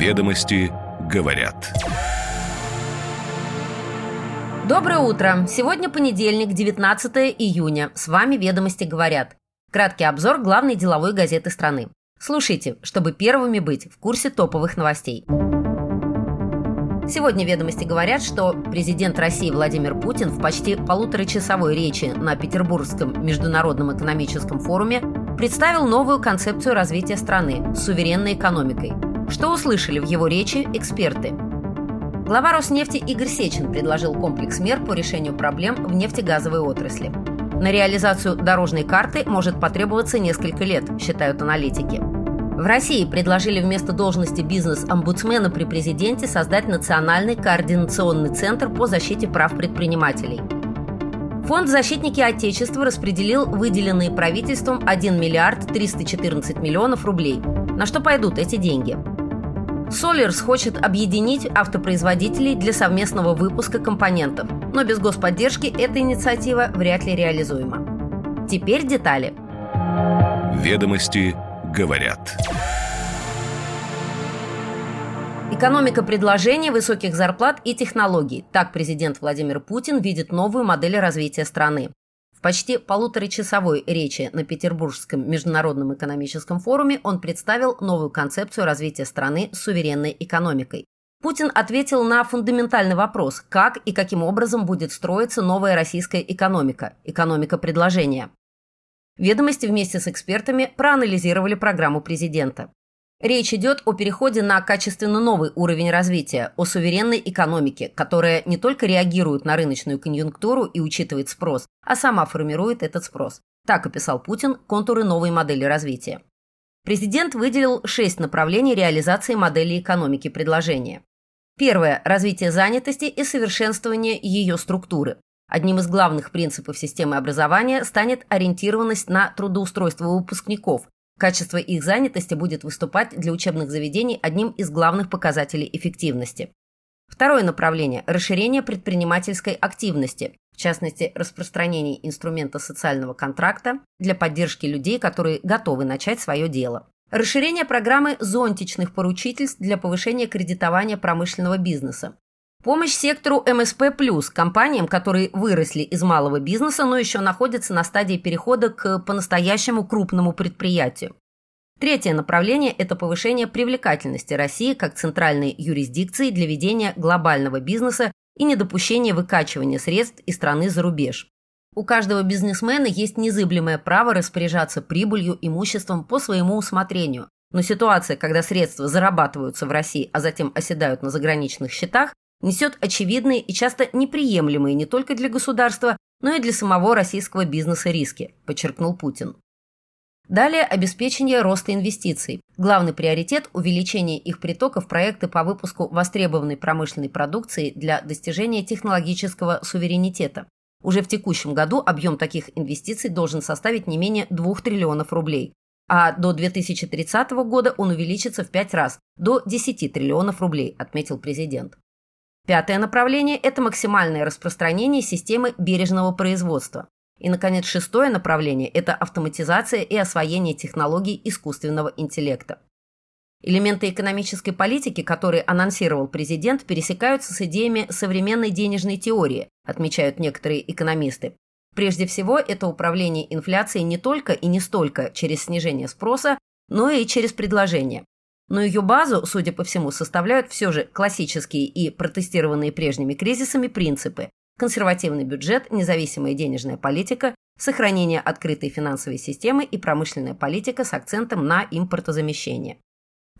Ведомости говорят. Доброе утро! Сегодня понедельник, 19 июня. С вами «Ведомости говорят». Краткий обзор главной деловой газеты страны. Слушайте, чтобы первыми быть в курсе топовых новостей. Сегодня ведомости говорят, что президент России Владимир Путин в почти полуторачасовой речи на Петербургском международном экономическом форуме представил новую концепцию развития страны с суверенной экономикой. Что услышали в его речи эксперты? Глава Роснефти Игорь Сечин предложил комплекс мер по решению проблем в нефтегазовой отрасли. На реализацию дорожной карты может потребоваться несколько лет, считают аналитики. В России предложили вместо должности бизнес-омбудсмена при президенте создать Национальный координационный центр по защите прав предпринимателей. Фонд «Защитники Отечества» распределил выделенные правительством 1 миллиард 314 миллионов рублей. На что пойдут эти деньги? Solers хочет объединить автопроизводителей для совместного выпуска компонентов, но без господдержки эта инициатива вряд ли реализуема. Теперь детали. Ведомости говорят. Экономика предложения, высоких зарплат и технологий. Так президент Владимир Путин видит новую модель развития страны. Почти полуторачасовой речи на Петербургском международном экономическом форуме он представил новую концепцию развития страны с суверенной экономикой. Путин ответил на фундаментальный вопрос, как и каким образом будет строиться новая российская экономика, экономика предложения. Ведомости вместе с экспертами проанализировали программу президента. Речь идет о переходе на качественно новый уровень развития, о суверенной экономике, которая не только реагирует на рыночную конъюнктуру и учитывает спрос, а сама формирует этот спрос. Так описал Путин контуры новой модели развития. Президент выделил шесть направлений реализации модели экономики предложения. Первое – развитие занятости и совершенствование ее структуры. Одним из главных принципов системы образования станет ориентированность на трудоустройство выпускников. Качество их занятости будет выступать для учебных заведений одним из главных показателей эффективности. Второе направление – расширение предпринимательской активности, в частности, распространение инструмента социального контракта для поддержки людей, которые готовы начать свое дело. Расширение программы зонтичных поручительств для повышения кредитования промышленного бизнеса. Помощь сектору МСП+, компаниям, которые выросли из малого бизнеса, но еще находятся на стадии перехода к по-настоящему крупному предприятию. Третье направление – это повышение привлекательности России как центральной юрисдикции для ведения глобального бизнеса и недопущение выкачивания средств из страны за рубеж. У каждого бизнесмена есть незыблемое право распоряжаться прибылью, имуществом по своему усмотрению. Но ситуация, когда средства зарабатываются в России, а затем оседают на заграничных счетах, несет очевидные и часто неприемлемые не только для государства, но и для самого российского бизнеса риски, подчеркнул Путин. Далее обеспечение роста инвестиций. Главный приоритет – увеличение их притока в проекты по выпуску востребованной промышленной продукции для достижения технологического суверенитета. Уже в текущем году объем таких инвестиций должен составить не менее 2 триллионов рублей, а до 2030 года он увеличится в 5 раз, до 10 триллионов рублей, отметил президент. Пятое направление – это максимальное распространение системы бережного производства. И, наконец, шестое направление – это автоматизация и освоение технологий искусственного интеллекта. Элементы экономической политики, которые анонсировал президент, пересекаются с идеями современной денежной теории, отмечают некоторые экономисты. Прежде всего, это управление инфляцией не только и не столько через снижение спроса, но и через предложение но ее базу, судя по всему, составляют все же классические и протестированные прежними кризисами принципы консервативный бюджет, независимая денежная политика, сохранение открытой финансовой системы и промышленная политика с акцентом на импортозамещение.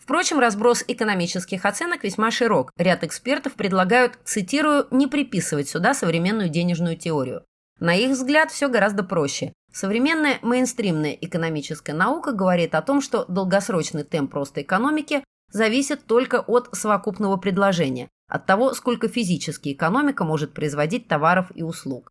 Впрочем, разброс экономических оценок весьма широк. Ряд экспертов предлагают, цитирую, не приписывать сюда современную денежную теорию. На их взгляд, все гораздо проще. Современная мейнстримная экономическая наука говорит о том, что долгосрочный темп роста экономики зависит только от совокупного предложения, от того, сколько физически экономика может производить товаров и услуг.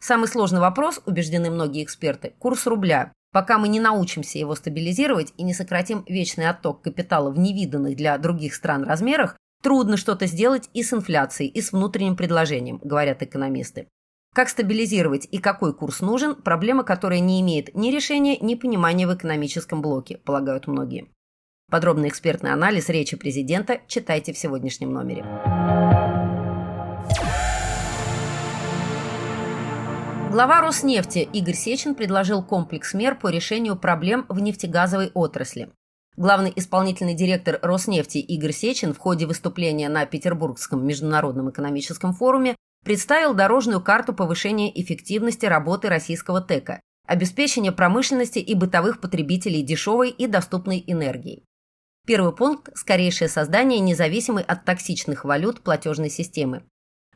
Самый сложный вопрос, убеждены многие эксперты, курс рубля. Пока мы не научимся его стабилизировать и не сократим вечный отток капитала в невиданных для других стран размерах, трудно что-то сделать и с инфляцией, и с внутренним предложением, говорят экономисты. Как стабилизировать и какой курс нужен – проблема, которая не имеет ни решения, ни понимания в экономическом блоке, полагают многие. Подробный экспертный анализ речи президента читайте в сегодняшнем номере. Глава Роснефти Игорь Сечин предложил комплекс мер по решению проблем в нефтегазовой отрасли. Главный исполнительный директор Роснефти Игорь Сечин в ходе выступления на Петербургском международном экономическом форуме представил дорожную карту повышения эффективности работы российского ТЭКа, обеспечения промышленности и бытовых потребителей дешевой и доступной энергией. Первый пункт – скорейшее создание независимой от токсичных валют платежной системы.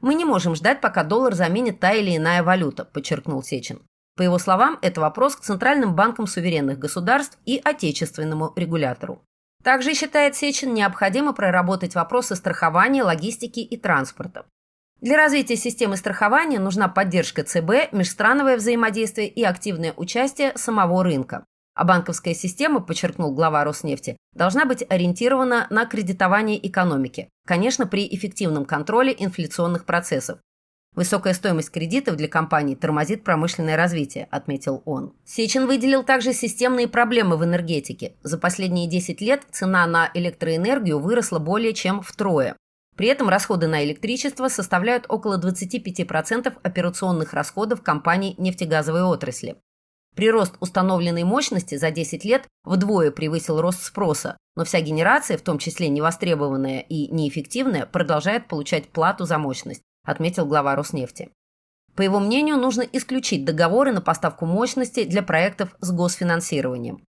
«Мы не можем ждать, пока доллар заменит та или иная валюта», – подчеркнул Сечин. По его словам, это вопрос к центральным банкам суверенных государств и отечественному регулятору. Также, считает Сечин, необходимо проработать вопросы страхования, логистики и транспорта. Для развития системы страхования нужна поддержка ЦБ, межстрановое взаимодействие и активное участие самого рынка. А банковская система, подчеркнул глава Роснефти, должна быть ориентирована на кредитование экономики, конечно, при эффективном контроле инфляционных процессов. Высокая стоимость кредитов для компаний тормозит промышленное развитие, отметил он. Сечин выделил также системные проблемы в энергетике. За последние 10 лет цена на электроэнергию выросла более чем втрое. При этом расходы на электричество составляют около 25% операционных расходов компаний нефтегазовой отрасли. Прирост установленной мощности за 10 лет вдвое превысил рост спроса, но вся генерация, в том числе невостребованная и неэффективная, продолжает получать плату за мощность, отметил глава Роснефти. По его мнению, нужно исключить договоры на поставку мощности для проектов с госфинансированием.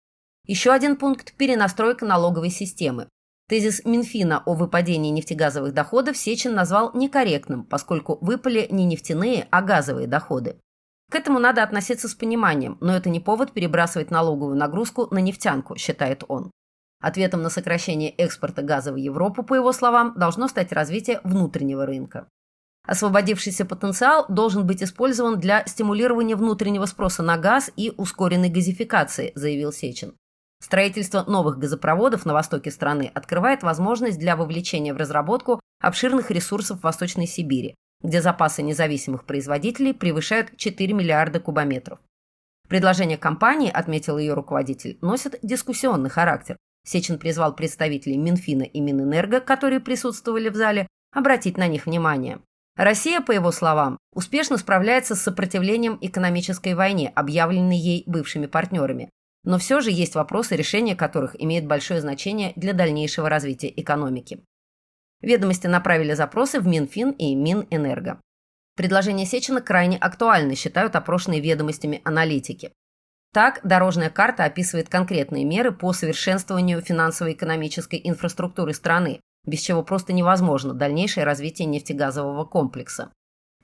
Еще один пункт – перенастройка налоговой системы. Тезис Минфина о выпадении нефтегазовых доходов Сечин назвал некорректным, поскольку выпали не нефтяные, а газовые доходы. К этому надо относиться с пониманием, но это не повод перебрасывать налоговую нагрузку на нефтянку, считает он. Ответом на сокращение экспорта газа в Европу, по его словам, должно стать развитие внутреннего рынка. Освободившийся потенциал должен быть использован для стимулирования внутреннего спроса на газ и ускоренной газификации, заявил Сечин. Строительство новых газопроводов на востоке страны открывает возможность для вовлечения в разработку обширных ресурсов Восточной Сибири, где запасы независимых производителей превышают 4 миллиарда кубометров. Предложения компании, отметил ее руководитель, носят дискуссионный характер. Сечин призвал представителей Минфина и Минэнерго, которые присутствовали в зале, обратить на них внимание. Россия, по его словам, успешно справляется с сопротивлением экономической войне, объявленной ей бывшими партнерами. Но все же есть вопросы, решения которых имеют большое значение для дальнейшего развития экономики. Ведомости направили запросы в Минфин и Минэнерго. Предложение Сечина крайне актуальны, считают опрошенные ведомостями аналитики. Так, дорожная карта описывает конкретные меры по совершенствованию финансово-экономической инфраструктуры страны, без чего просто невозможно дальнейшее развитие нефтегазового комплекса.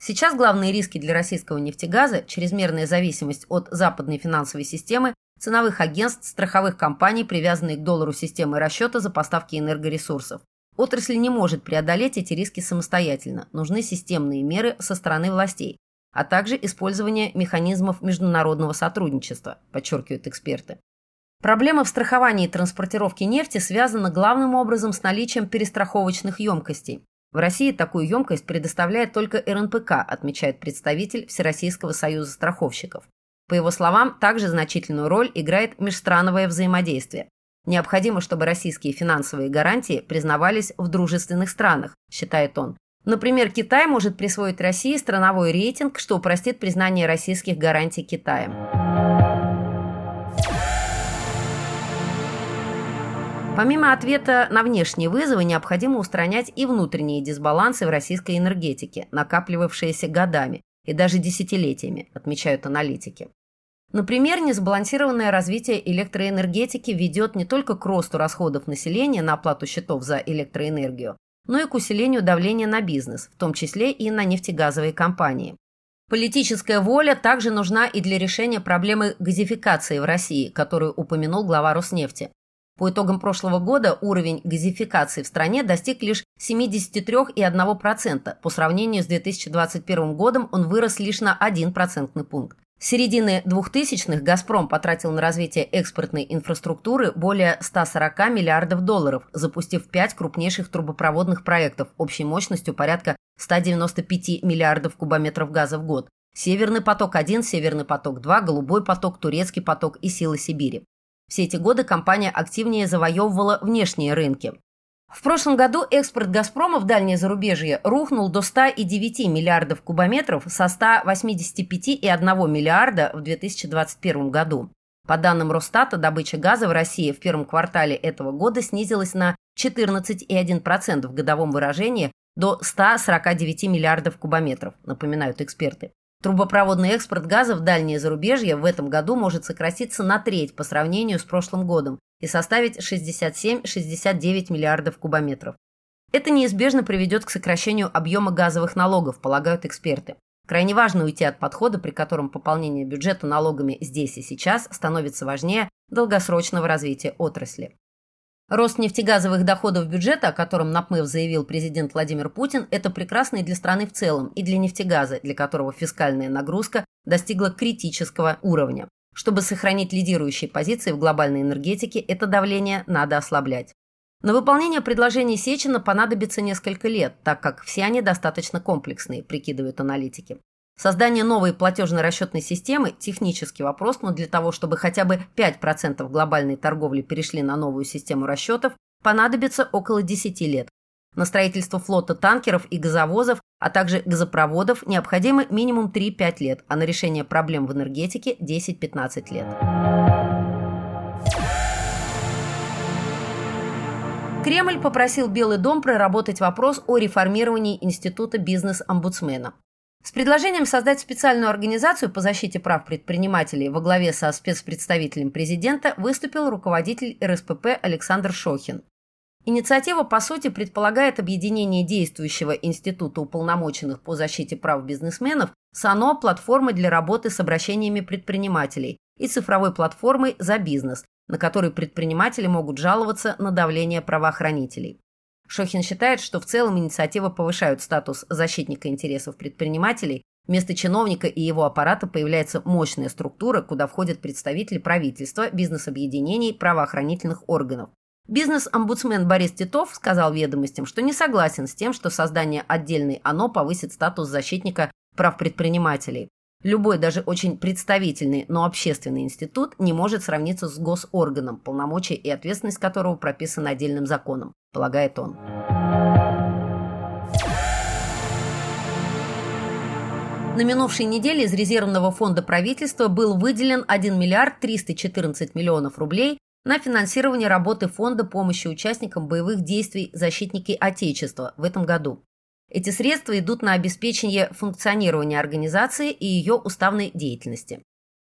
Сейчас главные риски для российского нефтегаза – чрезмерная зависимость от западной финансовой системы, ценовых агентств, страховых компаний, привязанные к доллару системы расчета за поставки энергоресурсов. Отрасль не может преодолеть эти риски самостоятельно. Нужны системные меры со стороны властей, а также использование механизмов международного сотрудничества, подчеркивают эксперты. Проблема в страховании и транспортировке нефти связана главным образом с наличием перестраховочных емкостей. В России такую емкость предоставляет только РНПК, отмечает представитель Всероссийского союза страховщиков. По его словам, также значительную роль играет межстрановое взаимодействие. Необходимо, чтобы российские финансовые гарантии признавались в дружественных странах, считает он. Например, Китай может присвоить России страновой рейтинг, что упростит признание российских гарантий Китаем. Помимо ответа на внешние вызовы, необходимо устранять и внутренние дисбалансы в российской энергетике, накапливавшиеся годами и даже десятилетиями, отмечают аналитики. Например, несбалансированное развитие электроэнергетики ведет не только к росту расходов населения на оплату счетов за электроэнергию, но и к усилению давления на бизнес, в том числе и на нефтегазовые компании. Политическая воля также нужна и для решения проблемы газификации в России, которую упомянул глава Роснефти. По итогам прошлого года уровень газификации в стране достиг лишь 73,1%. По сравнению с 2021 годом он вырос лишь на 1 процентный пункт. С середины 2000-х «Газпром» потратил на развитие экспортной инфраструктуры более 140 миллиардов долларов, запустив пять крупнейших трубопроводных проектов общей мощностью порядка 195 миллиардов кубометров газа в год. «Северный поток-1», «Северный поток-2», «Голубой поток», «Турецкий поток» и «Сила Сибири». Все эти годы компания активнее завоевывала внешние рынки. В прошлом году экспорт «Газпрома» в дальнее зарубежье рухнул до 109 миллиардов кубометров со 185,1 миллиарда в 2021 году. По данным Росстата, добыча газа в России в первом квартале этого года снизилась на 14,1% в годовом выражении до 149 миллиардов кубометров, напоминают эксперты. Трубопроводный экспорт газа в дальнее зарубежье в этом году может сократиться на треть по сравнению с прошлым годом и составить 67-69 миллиардов кубометров. Это неизбежно приведет к сокращению объема газовых налогов, полагают эксперты. Крайне важно уйти от подхода, при котором пополнение бюджета налогами здесь и сейчас становится важнее долгосрочного развития отрасли. Рост нефтегазовых доходов бюджета, о котором НАПМЭВ заявил президент Владимир Путин, это прекрасно и для страны в целом, и для нефтегаза, для которого фискальная нагрузка достигла критического уровня. Чтобы сохранить лидирующие позиции в глобальной энергетике, это давление надо ослаблять. На выполнение предложений Сечина понадобится несколько лет, так как все они достаточно комплексные, прикидывают аналитики. Создание новой платежно-расчетной системы – технический вопрос, но для того, чтобы хотя бы 5% глобальной торговли перешли на новую систему расчетов, понадобится около 10 лет. На строительство флота танкеров и газовозов, а также газопроводов необходимы минимум 3-5 лет, а на решение проблем в энергетике – 10-15 лет. Кремль попросил Белый дом проработать вопрос о реформировании Института бизнес-омбудсмена. С предложением создать специальную организацию по защите прав предпринимателей во главе со спецпредставителем президента выступил руководитель РСПП Александр Шохин. Инициатива, по сути, предполагает объединение действующего Института уполномоченных по защите прав бизнесменов с ОНО платформой для работы с обращениями предпринимателей и цифровой платформой «За бизнес», на которой предприниматели могут жаловаться на давление правоохранителей. Шохин считает, что в целом инициатива повышает статус защитника интересов предпринимателей. Вместо чиновника и его аппарата появляется мощная структура, куда входят представители правительства, бизнес-объединений, правоохранительных органов. Бизнес-омбудсмен Борис Титов сказал ведомостям, что не согласен с тем, что создание отдельной ОНО повысит статус защитника прав предпринимателей. Любой, даже очень представительный, но общественный институт не может сравниться с госорганом, полномочия и ответственность которого прописаны отдельным законом, полагает он. На минувшей неделе из резервного фонда правительства был выделен 1 миллиард 314 миллионов рублей на финансирование работы фонда помощи участникам боевых действий «Защитники Отечества» в этом году. Эти средства идут на обеспечение функционирования организации и ее уставной деятельности.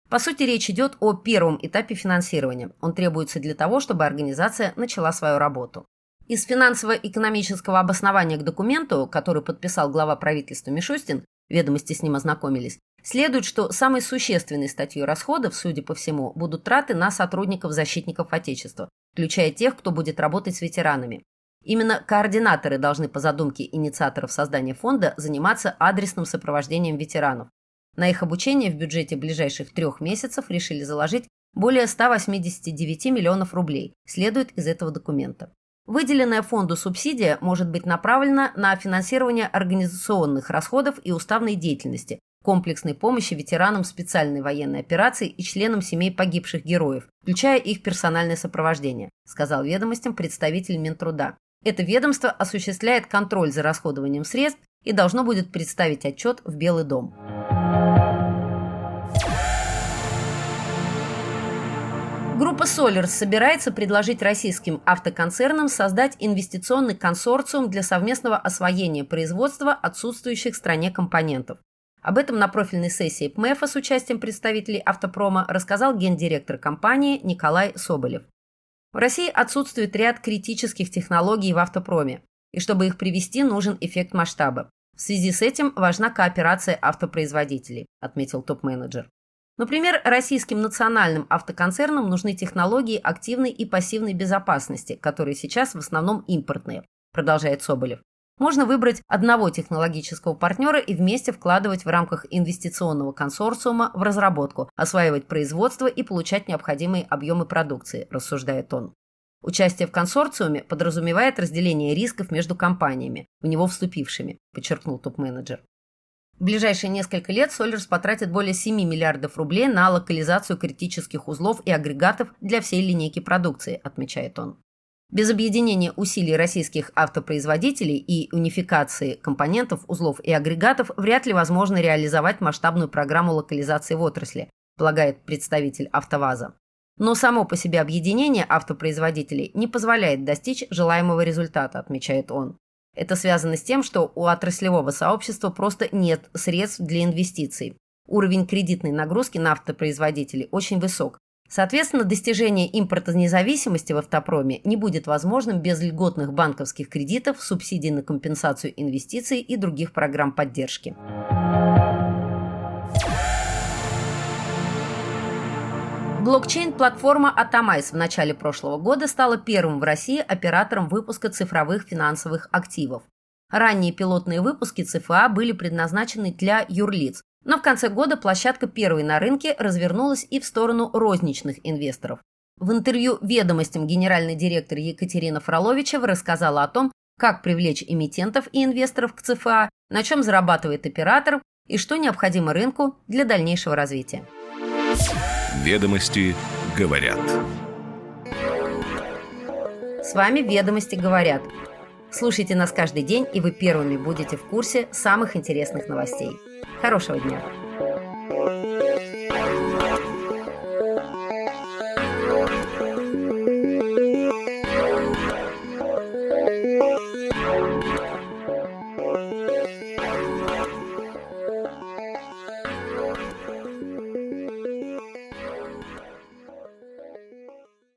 По сути, речь идет о первом этапе финансирования. Он требуется для того, чтобы организация начала свою работу. Из финансово-экономического обоснования к документу, который подписал глава правительства Мишустин, ведомости с ним ознакомились, следует, что самой существенной статьей расходов, судя по всему, будут траты на сотрудников-защитников Отечества, включая тех, кто будет работать с ветеранами. Именно координаторы должны по задумке инициаторов создания фонда заниматься адресным сопровождением ветеранов. На их обучение в бюджете ближайших трех месяцев решили заложить более 189 миллионов рублей, следует из этого документа. Выделенная фонду субсидия может быть направлена на финансирование организационных расходов и уставной деятельности, комплексной помощи ветеранам специальной военной операции и членам семей погибших героев, включая их персональное сопровождение, сказал ведомостям представитель Минтруда. Это ведомство осуществляет контроль за расходованием средств и должно будет представить отчет в Белый дом. Группа Solers собирается предложить российским автоконцернам создать инвестиционный консорциум для совместного освоения производства отсутствующих в стране компонентов. Об этом на профильной сессии ПМЭФа с участием представителей автопрома рассказал гендиректор компании Николай Соболев. В России отсутствует ряд критических технологий в автопроме, и чтобы их привести, нужен эффект масштаба. В связи с этим важна кооперация автопроизводителей, отметил топ-менеджер. Например, российским национальным автоконцернам нужны технологии активной и пассивной безопасности, которые сейчас в основном импортные, продолжает Соболев. Можно выбрать одного технологического партнера и вместе вкладывать в рамках инвестиционного консорциума в разработку, осваивать производство и получать необходимые объемы продукции, рассуждает он. Участие в консорциуме подразумевает разделение рисков между компаниями, в него вступившими, подчеркнул топ-менеджер. В ближайшие несколько лет Solers потратит более 7 миллиардов рублей на локализацию критических узлов и агрегатов для всей линейки продукции, отмечает он. Без объединения усилий российских автопроизводителей и унификации компонентов, узлов и агрегатов вряд ли возможно реализовать масштабную программу локализации в отрасли, полагает представитель АвтоВАЗа. Но само по себе объединение автопроизводителей не позволяет достичь желаемого результата, отмечает он. Это связано с тем, что у отраслевого сообщества просто нет средств для инвестиций. Уровень кредитной нагрузки на автопроизводителей очень высок. Соответственно, достижение импортонезависимости в автопроме не будет возможным без льготных банковских кредитов, субсидий на компенсацию инвестиций и других программ поддержки. Блокчейн-платформа Atomais в начале прошлого года стала первым в России оператором выпуска цифровых финансовых активов. Ранние пилотные выпуски ЦФА были предназначены для юрлиц, но в конце года площадка первой на рынке развернулась и в сторону розничных инвесторов. В интервью «Ведомостям» генеральный директор Екатерина Фроловичева рассказала о том, как привлечь эмитентов и инвесторов к ЦФА, на чем зарабатывает оператор и что необходимо рынку для дальнейшего развития. Ведомости говорят. С вами «Ведомости говорят». Слушайте нас каждый день, и вы первыми будете в курсе самых интересных новостей. Хорошего дня!